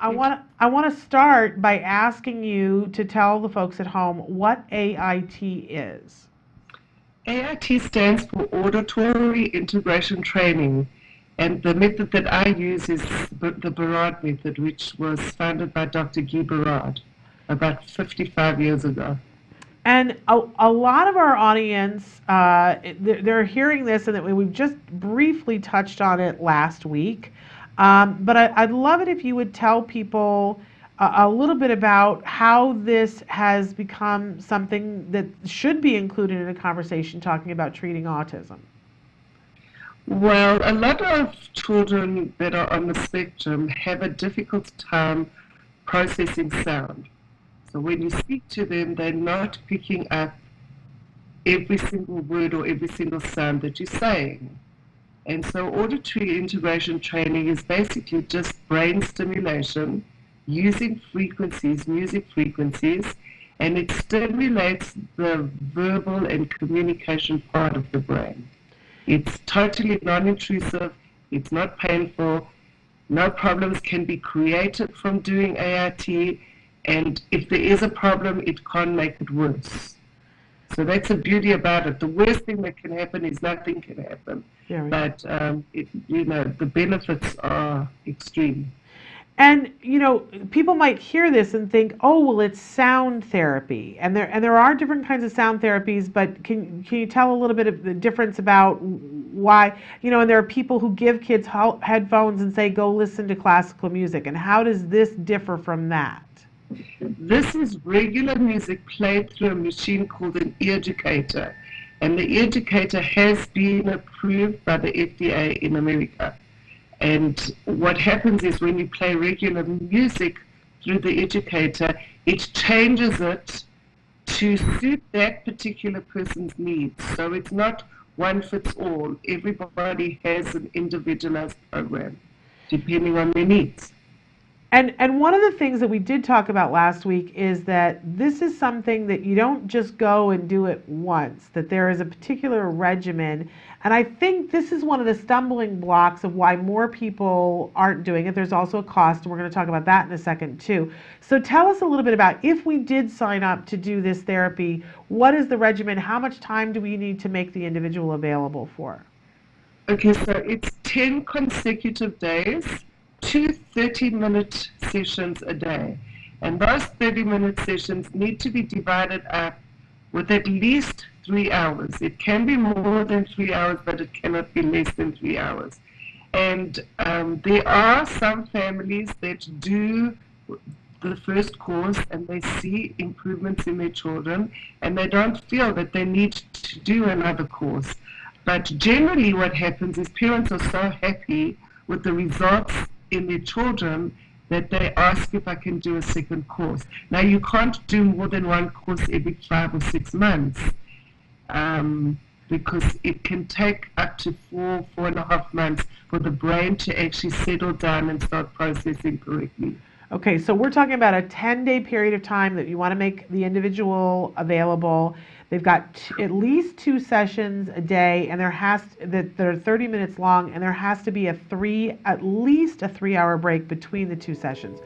I want I want to start by asking you to tell the folks at home what AIT is. AIT stands for Auditory Integration Training, and the method that I use is the Berard method, which was founded by Dr. Guy Berard about 55 years ago. And a, a lot of our audience, uh, they're, they're hearing this, and that we've just briefly touched on it last week. Um, but I, would love it if you would tell people a, a, little bit about how this has become something that should be included in a conversation talking about treating autism. Well, a lot of children that are on the spectrum have a difficult time processing sound. So when you speak to them, they're not picking up every single word or every single sound that you're saying. And so auditory integration training is basically just brain stimulation using frequencies, music frequencies, and it stimulates the verbal and communication part of the brain. It's totally non-intrusive, it's not painful, no problems can be created from doing AIT, and if there is a problem, it can't make it worse. So that's the beauty about it. The worst thing that can happen is nothing can happen. Yeah, right. But um, it, you know the benefits are extreme. And you know, people might hear this and think, "Oh, well, it's sound therapy," and there and there are different kinds of sound therapies. But can can you tell a little bit of the difference about why you know? And there are people who give kids headphones and say, "Go listen to classical music," and how does this differ from that? This is regular music played through a machine called an Earducator, and the Earducator has been approved by the FDA in America. And what happens is when you play regular music through the Earducator, it changes it to suit that particular person's needs. So it's not one fits all. Everybody has an individualized program depending on their needs. And and one of the things that we did talk about last week is that this is something that you don't just go and do it once. That there is a particular regimen, and I think this is one of the stumbling blocks of why more people aren't doing it. There's also a cost, and we're going to talk about that in a second too. So tell us a little bit about if we did sign up to do this therapy, what is the regimen? How much time do we need to make the individual available for? Okay, so it's 10 consecutive days two 30 minute sessions a day. And those 30 minute sessions need to be divided up with at least three hours. It can be more than three hours, but it cannot be less than three hours. And um, there are some families that do the first course and they see improvements in their children and they don't feel that they need to do another course. But generally, what happens is parents are so happy with the results in their children that they ask if I can do a second course. Now, you can't do more than one course every five or six months um, because it can take up to four, four and a half months for the brain to actually settle down and start processing correctly. Okay, so we're talking about a 10 day period of time that you want to make the individual available They've got t- at least two sessions a day, and there has that they're 30 minutes long, and there has to be a three, at least a three-hour break between the two sessions.